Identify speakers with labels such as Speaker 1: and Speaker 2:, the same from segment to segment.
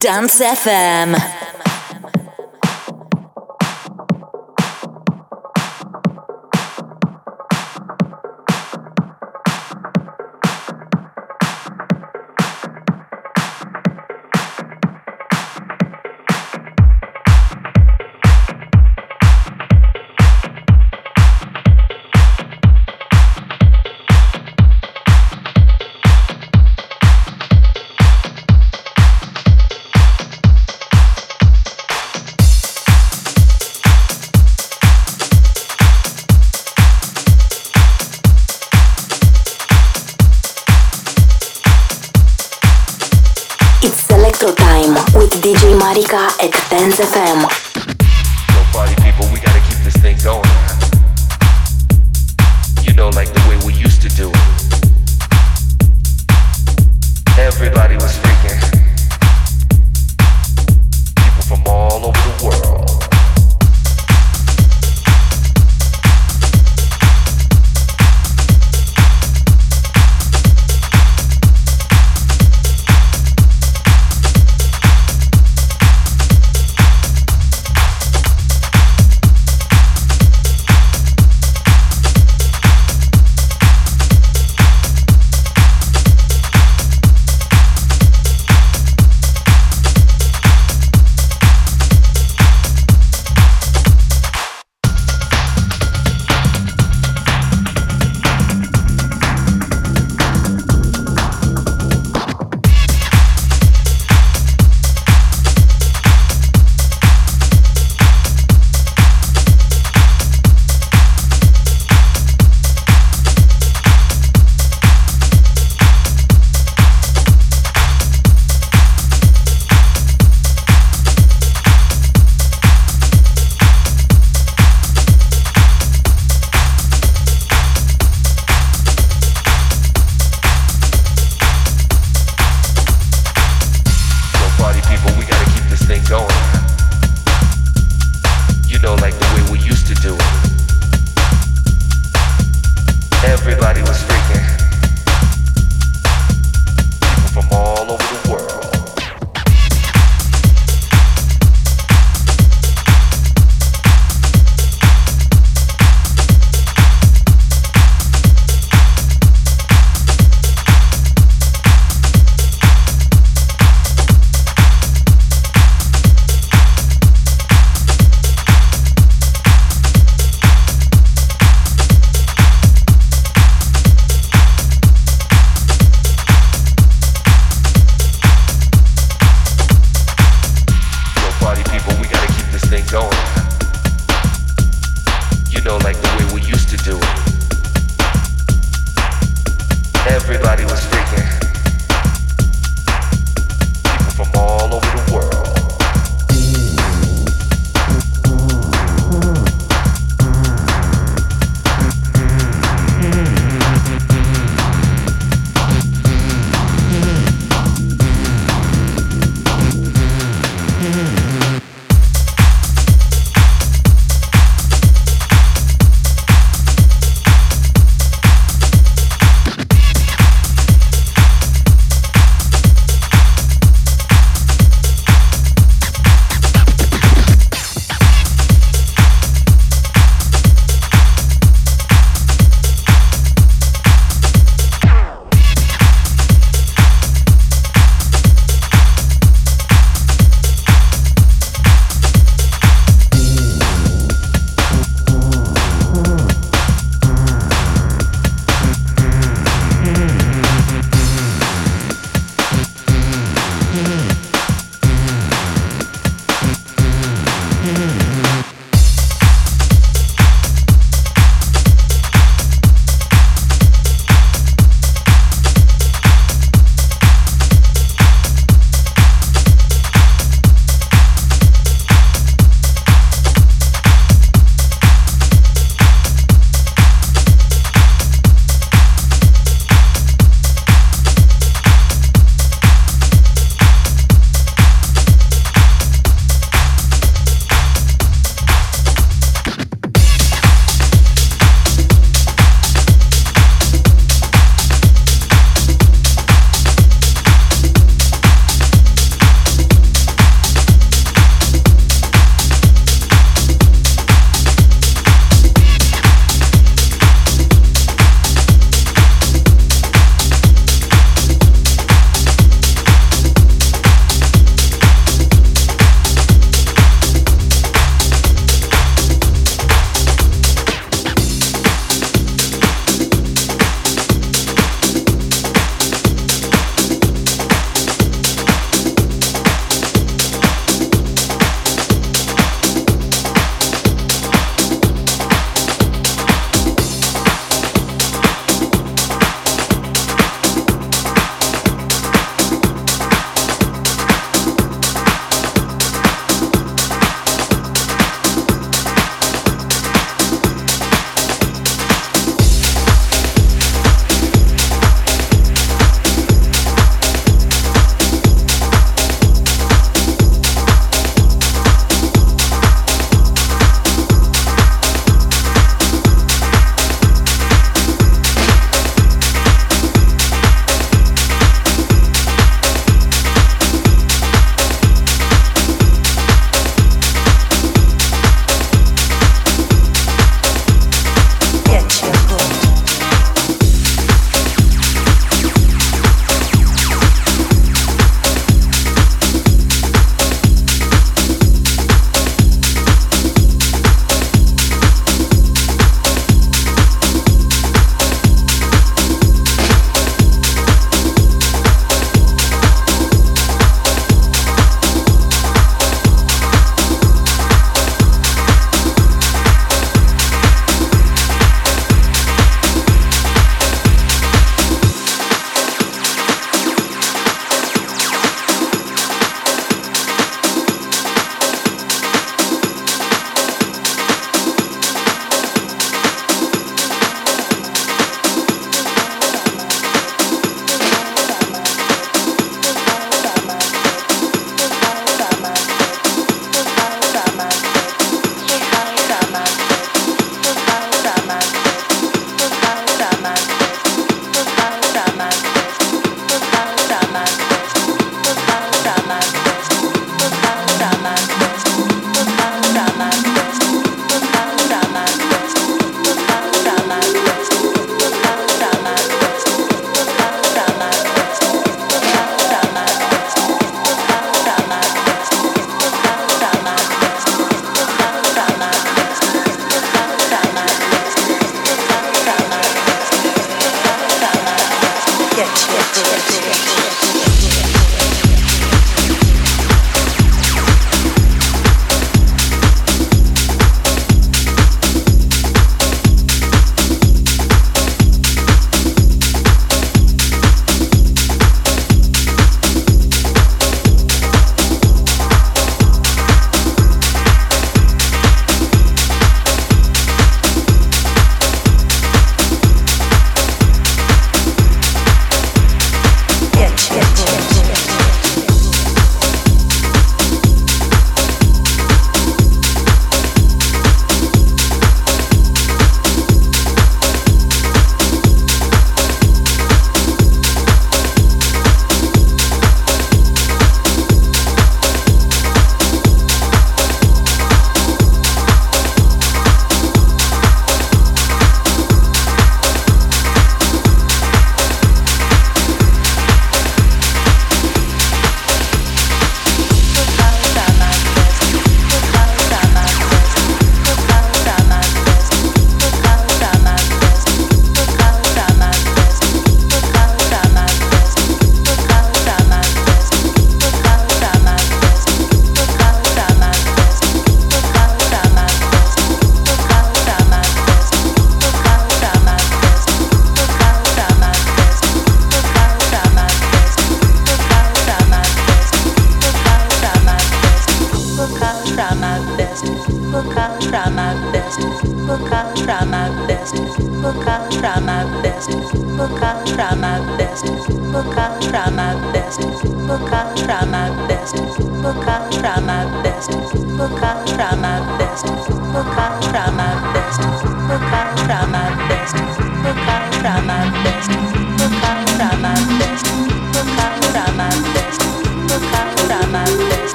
Speaker 1: Dance FM.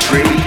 Speaker 2: tree.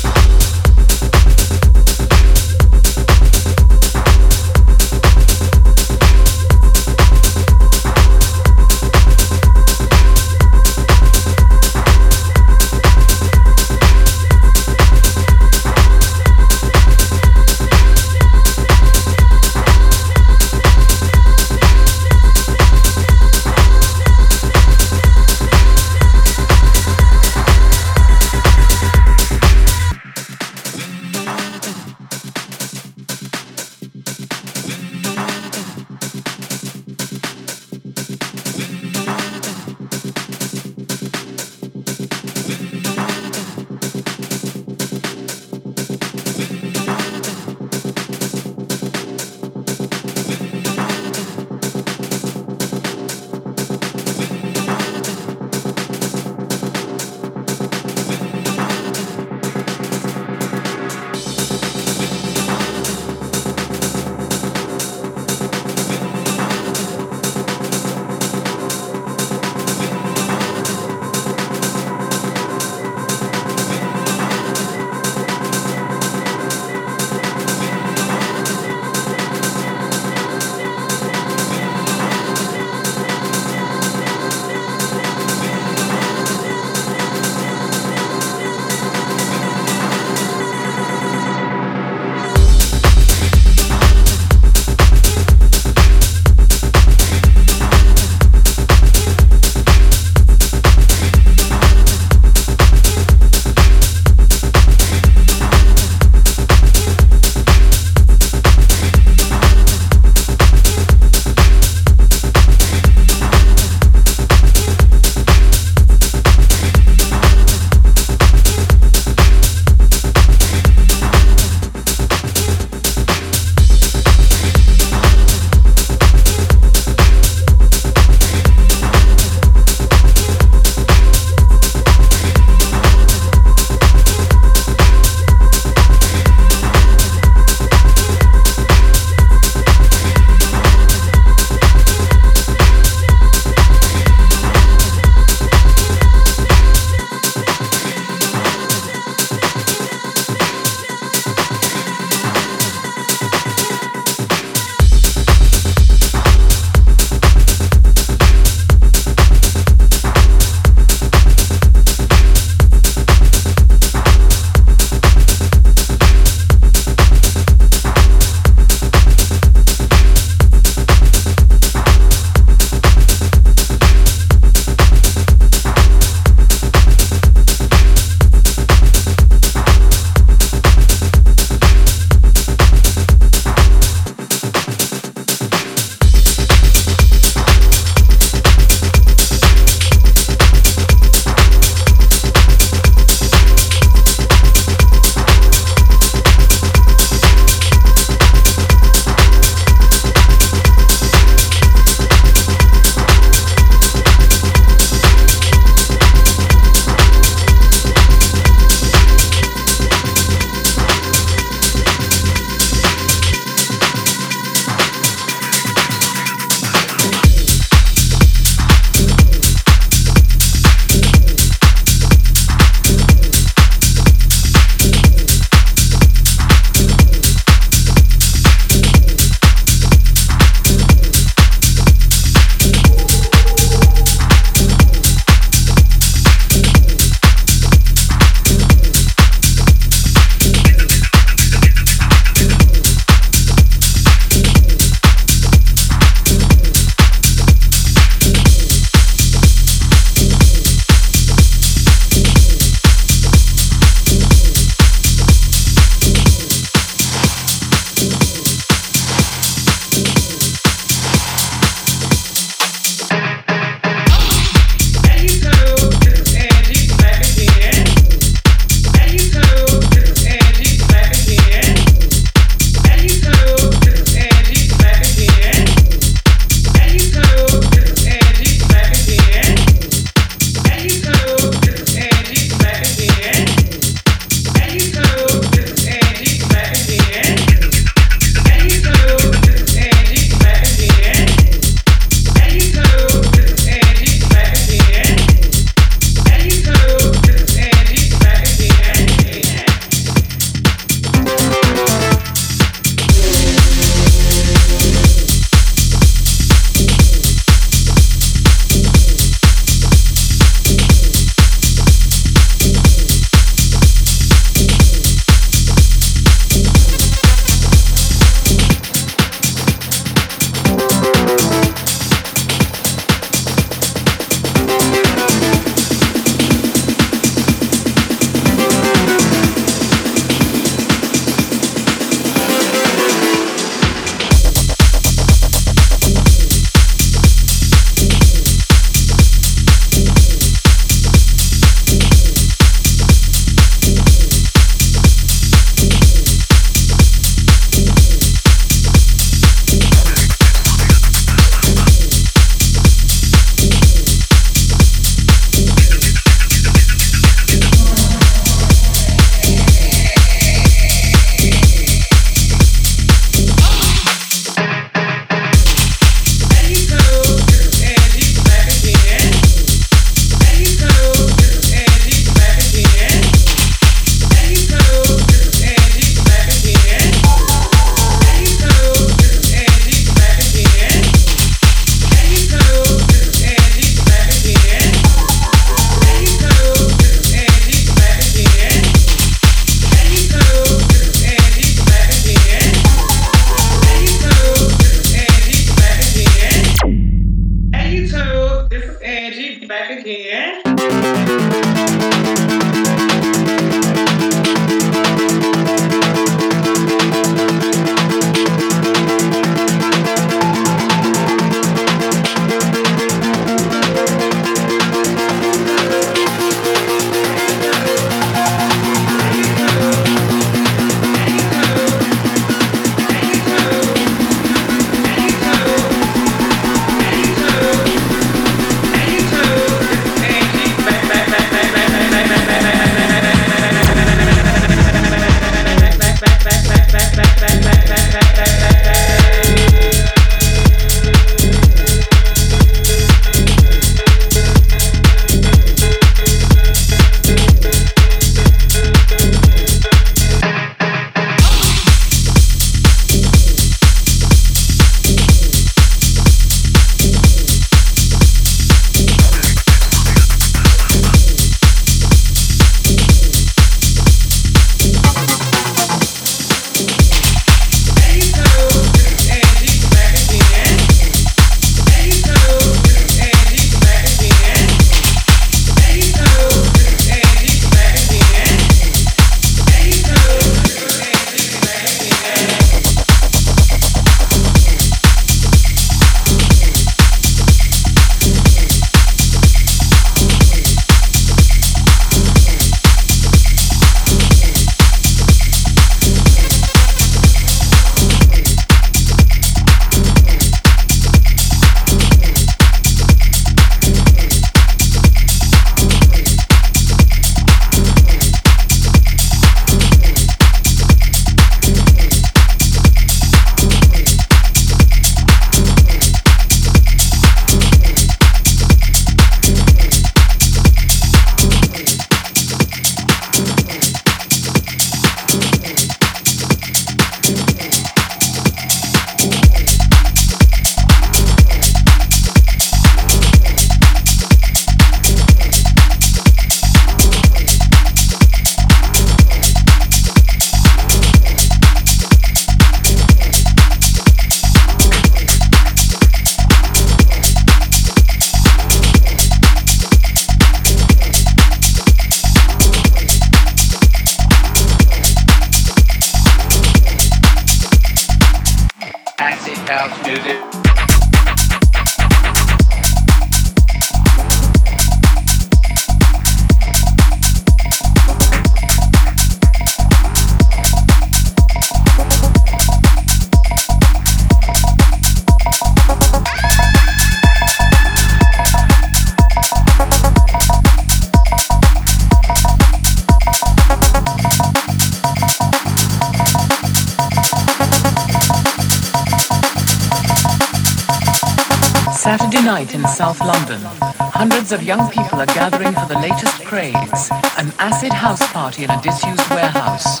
Speaker 2: Acid house party in a disused warehouse.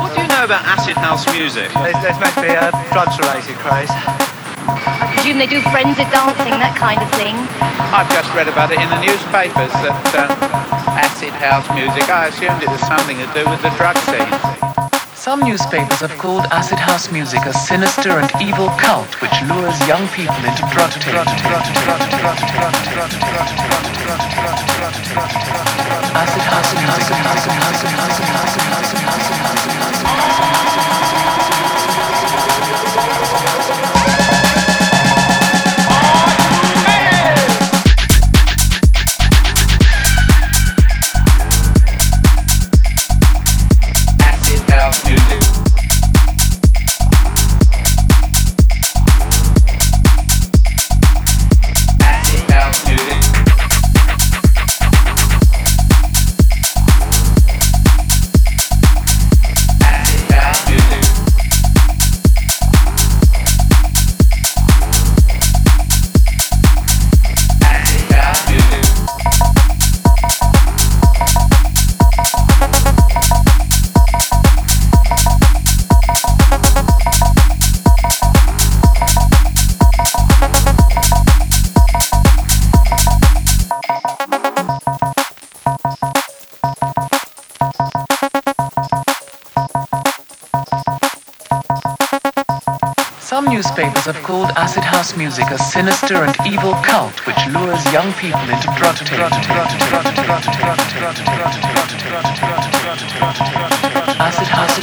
Speaker 3: What do you know about acid house music?
Speaker 4: There's, there's meant to be a drugs-related craze.
Speaker 5: I presume they do frenzied dancing, that kind of thing.
Speaker 6: I've just read about it in the newspapers that uh, acid house music, I assumed it was something to do with the drug scene.
Speaker 2: Some newspapers have called acid house music a sinister and evil cult which lures young people into drug taking. Music. Sinister and evil cult which lures young people into drug taking. Acid house